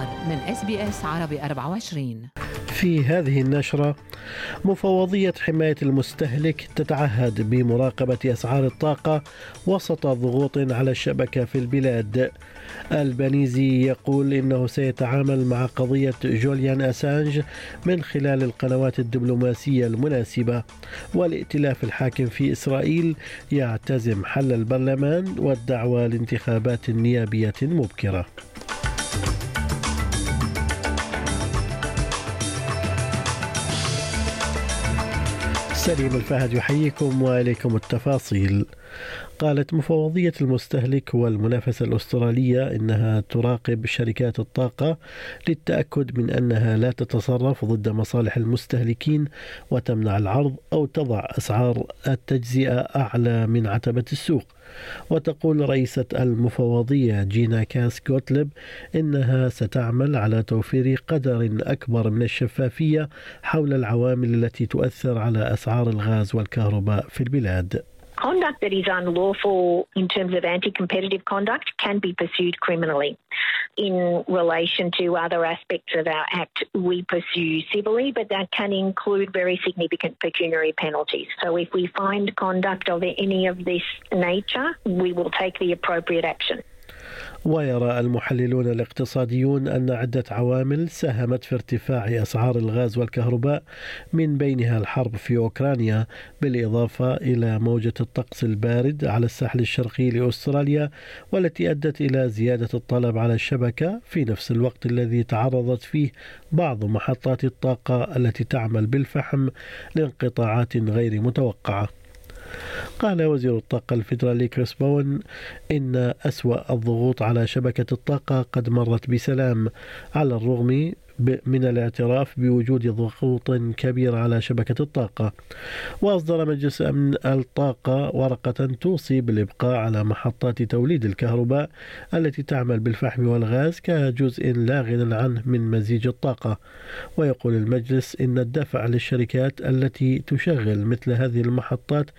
الأخبار من إس بي إس عربي 24 في هذه النشرة مفوضية حماية المستهلك تتعهد بمراقبة أسعار الطاقة وسط ضغوط على الشبكة في البلاد. البنيزي يقول إنه سيتعامل مع قضية جوليان أسانج من خلال القنوات الدبلوماسية المناسبة. والائتلاف الحاكم في إسرائيل يعتزم حل البرلمان والدعوة لانتخابات نيابية مبكرة. سليم الفهد يحييكم واليكم التفاصيل. قالت مفوضية المستهلك والمنافسة الأسترالية إنها تراقب شركات الطاقة للتأكد من أنها لا تتصرف ضد مصالح المستهلكين وتمنع العرض أو تضع أسعار التجزئة أعلى من عتبة السوق. وتقول رئيسة المفوضية جينا كاس جوتلب إنها ستعمل على توفير قدر أكبر من الشفافية حول العوامل التي تؤثر على أسعار الغاز والكهرباء في البلاد. Conduct that is unlawful in terms of anti competitive conduct can be pursued criminally. In relation to other aspects of our Act, we pursue civilly, but that can include very significant pecuniary penalties. So if we find conduct of any of this nature, we will take the appropriate action. ويرى المحللون الاقتصاديون أن عدة عوامل ساهمت في ارتفاع أسعار الغاز والكهرباء من بينها الحرب في أوكرانيا بالإضافة إلى موجة الطقس البارد على الساحل الشرقي لأستراليا والتي أدت إلى زيادة الطلب على الشبكة في نفس الوقت الذي تعرضت فيه بعض محطات الطاقة التي تعمل بالفحم لانقطاعات غير متوقعة. قال وزير الطاقة الفيدرالي كريس بون إن أسوأ الضغوط على شبكة الطاقة قد مرت بسلام على الرغم من الاعتراف بوجود ضغوط كبيرة على شبكة الطاقة. وأصدر مجلس أمن الطاقة ورقة توصي بالإبقاء على محطات توليد الكهرباء التي تعمل بالفحم والغاز كجزء لا غنى عنه من مزيج الطاقة. ويقول المجلس إن الدفع للشركات التي تشغل مثل هذه المحطات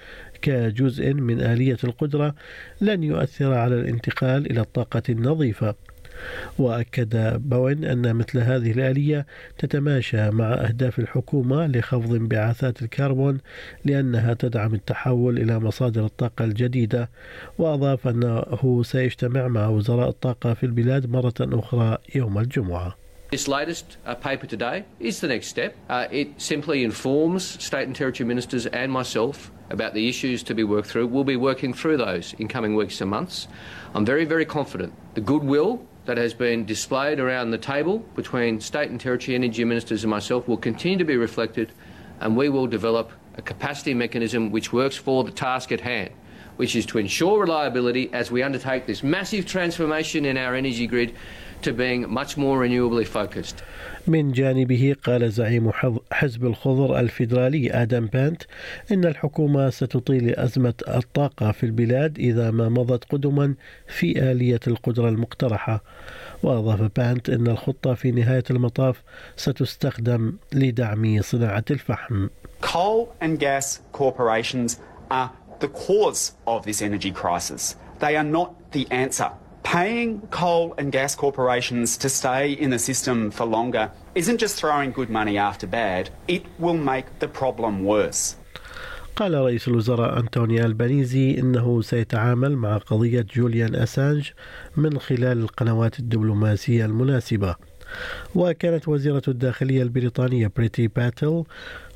كجزء من آلية القدرة لن يؤثر على الانتقال إلى الطاقة النظيفة. وأكد بوين أن مثل هذه الآلية تتماشى مع أهداف الحكومة لخفض انبعاثات الكربون لأنها تدعم التحول إلى مصادر الطاقة الجديدة وأضاف أنه سيجتمع مع وزراء الطاقة في البلاد مرة أخرى يوم الجمعة This latest uh, paper today is the next step. Uh, it simply informs state and territory ministers and myself about the issues to be worked through. We'll be working through those in coming weeks and months. I'm very, very confident the goodwill that has been displayed around the table between state and territory energy ministers and myself will continue to be reflected and we will develop a capacity mechanism which works for the task at hand, which is to ensure reliability as we undertake this massive transformation in our energy grid to being much more renewably focused. من جانبه قال زعيم حزب الخضر الفيدرالي آدم بانت إن الحكومة ستطيل أزمة الطاقة في البلاد إذا ما مضت قدما في آلية القدرة المقترحة وأضاف بانت أن الخطة في نهاية المطاف ستستخدم لدعم صناعة الفحم Coal and gas corporations are the cause of this energy crisis. They are not the answer. Paying coal and gas corporations to stay in the system for longer isn't just throwing good money after bad, it will make the problem worse. قال رئيس الوزراء أنتوني البنيزي إنه سيتعامل مع قضية جوليان أسانج من خلال القنوات الدبلوماسية المناسبة وكانت وزيرة الداخلية البريطانية بريتي باتل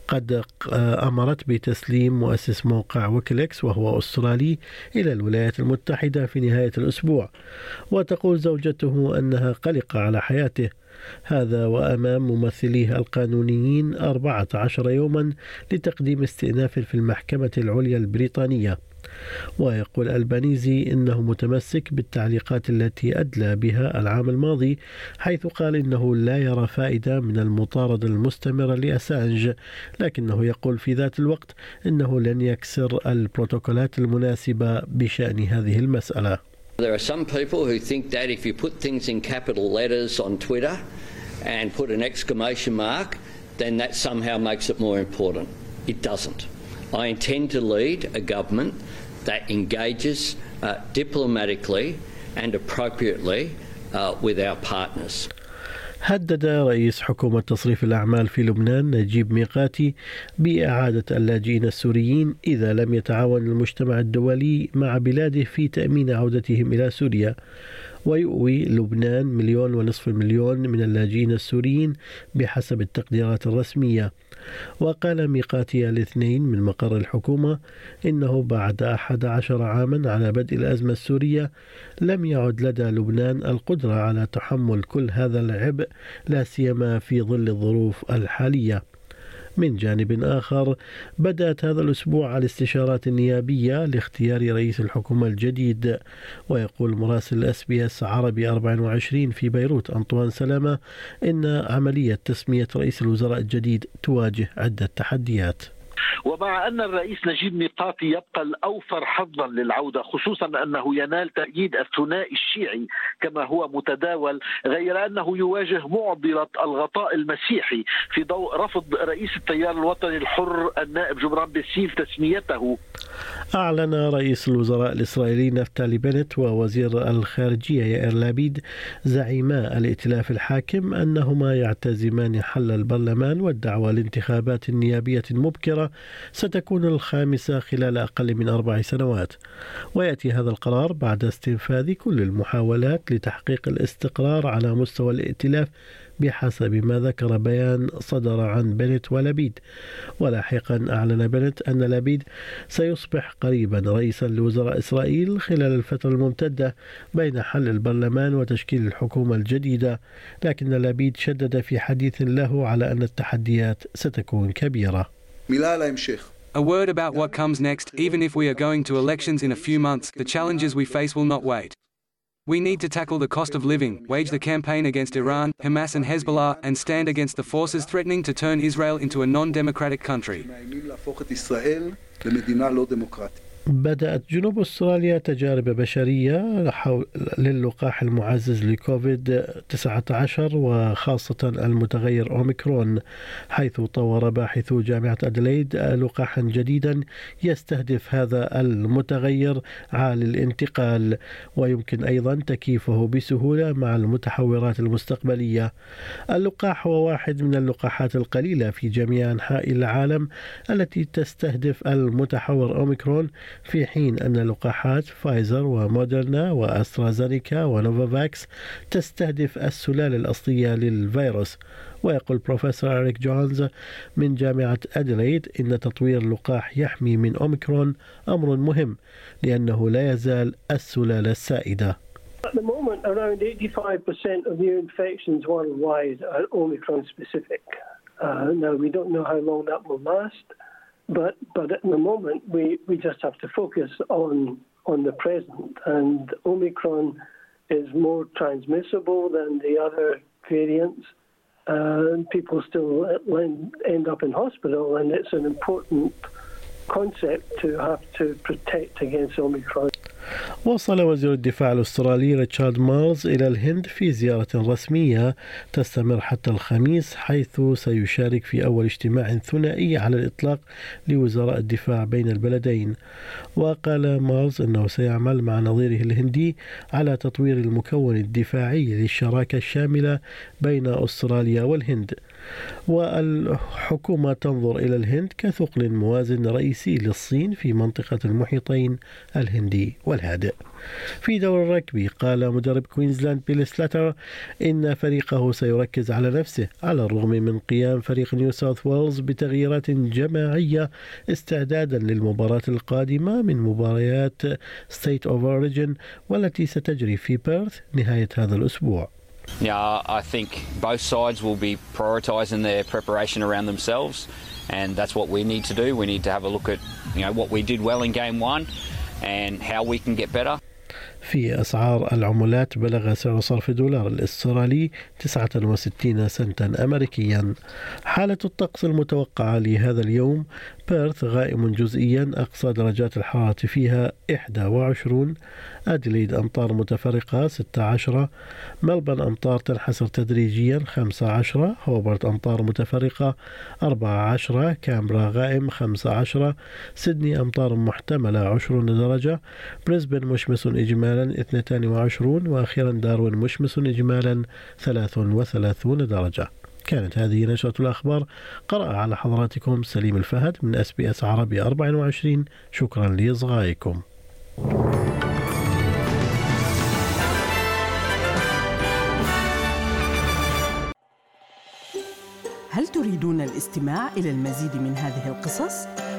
قد أمرت بتسليم مؤسس موقع ويكيليكس وهو أسترالي إلى الولايات المتحدة في نهاية الأسبوع. وتقول زوجته أنها قلقة على حياته. هذا وأمام ممثليه القانونيين 14 يوما لتقديم استئناف في المحكمة العليا البريطانية. ويقول البانيزي إنه متمسك بالتعليقات التي أدلى بها العام الماضي حيث قال إنه لا يرى فائدة من المطارده المستمره لأسانج لكنه يقول في ذات الوقت إنه لن يكسر البروتوكولات المناسبة بشأن هذه المسألة. There are some people who think that if you put things in capital letters on Twitter and put an exclamation mark, then that somehow makes it more important. It doesn't. I intend to lead a government that engages uh, diplomatically and appropriately uh, with our partners. هدد رئيس حكومة تصريف الأعمال في لبنان نجيب ميقاتي بإعادة اللاجئين السوريين إذا لم يتعاون المجتمع الدولي مع بلاده في تأمين عودتهم إلى سوريا ويؤوي لبنان مليون ونصف المليون من اللاجئين السوريين بحسب التقديرات الرسمية. وقال ميقاتي الاثنين من مقر الحكومة إنه بعد أحد عشر عاما على بدء الأزمة السورية لم يعد لدى لبنان القدرة على تحمل كل هذا العبء لا سيما في ظل الظروف الحالية. من جانب آخر. بدأت هذا الأسبوع الاستشارات النيابية لاختيار رئيس الحكومة الجديد ويقول مراسل إس بي إس عربي 24 في بيروت أنطوان سلامة إن عملية تسمية رئيس الوزراء الجديد تواجه عدة تحديات. ومع أن الرئيس نجيب ميقاتي يبقى الأوفر حظا للعودة خصوصا أنه ينال تأييد الثنائي الشيعي كما هو متداول غير أنه يواجه معضلة الغطاء المسيحي في ضوء رفض رئيس التيار الوطني الحر النائب جبران باسيل تسميته. أعلن رئيس الوزراء الإسرائيلي نفتالي بنت ووزير الخارجية يائر لابيد زعيما الائتلاف الحاكم أنهما يعتزمان حل البرلمان والدعوة لانتخابات نيابية مبكرة ستكون الخامسة خلال أقل من أربع سنوات. ويأتي هذا القرار بعد استنفاذ كل المحاولات لتحقيق الاستقرار على مستوى الائتلاف بحسب ما ذكر بيان صدر عن بنت ولبيد. ولاحقا أعلن بنت أن لبيد سيصبح قريبا رئيسا لوزراء إسرائيل خلال الفترة الممتدة بين حل البرلمان وتشكيل الحكومة الجديدة. لكن لبيد شدد في حديث له على أن التحديات ستكون كبيرة. A word about what comes next, even if we are going to elections in a few months, the challenges we face will not wait. We need to tackle the cost of living, wage the campaign against Iran, Hamas and Hezbollah, and stand against the forces threatening to turn Israel into a non-democratic country. بدأت جنوب أستراليا تجارب بشرية حول للقاح المعزز لكوفيد 19 وخاصة المتغير أوميكرون حيث طور باحثو جامعة أدليد لقاحا جديدا يستهدف هذا المتغير عالي الانتقال ويمكن أيضا تكييفه بسهولة مع المتحورات المستقبلية. اللقاح هو واحد من اللقاحات القليلة في جميع أنحاء العالم التي تستهدف المتحور أوميكرون في حين أن لقاحات فايزر ومودرنا وأسترازينيكا ونوفافاكس تستهدف السلالة الأصلية للفيروس ويقول بروفيسور إريك جونز من جامعة أديليد إن تطوير لقاح يحمي من أوميكرون أمر مهم لأنه لا يزال السلالة السائدة At the moment, around 85% of new infections worldwide are Omicron specific. Uh, now, we don't know how long that will last. But but at the moment, we, we just have to focus on on the present. And Omicron is more transmissible than the other variants. Uh, people still end up in hospital, and it's an important concept to have to protect against Omicron. وصل وزير الدفاع الأسترالي ريتشارد مارز إلى الهند في زيارة رسمية تستمر حتى الخميس حيث سيشارك في أول اجتماع ثنائي على الإطلاق لوزراء الدفاع بين البلدين. وقال مارز أنه سيعمل مع نظيره الهندي على تطوير المكون الدفاعي للشراكة الشاملة بين أستراليا والهند. والحكومة تنظر إلى الهند كثقل موازن رئيسي للصين في منطقة المحيطين الهندي والهادئ في دوري الركبي قال مدرب كوينزلاند بيلي سلاتر إن فريقه سيركز على نفسه على الرغم من قيام فريق نيو ساوث ويلز بتغييرات جماعية استعدادا للمباراة القادمة من مباريات State of Origin والتي ستجري في بيرث نهاية هذا الأسبوع. Yeah, I think both sides will be prioritising their preparation around themselves, and that's what we need to do. We need to have a look at you know what we did well in game one and how we can get better. في أسعار العملات بلغ سعر صرف الدولار الأسترالي 69 سنتا أمريكيا. حالة الطقس المتوقعة لهذا اليوم بيرث غائم جزئيا أقصى درجات الحرارة فيها 21 أدليد أمطار متفرقة 16 ملبن أمطار تنحسر تدريجيا 15 هوبرت أمطار متفرقة 14 كامبرا غائم 15 سيدني أمطار محتملة 20 درجة. بريسبن مشمس إجمالا إجمالا 22 وأخيرا داروين مشمس إجمالا 33 درجة. كانت هذه نشرة الأخبار. قرأ على حضراتكم سليم الفهد من أس بي أس عربي 24 شكرا لإصغائكم. هل تريدون الاستماع إلى المزيد من هذه القصص؟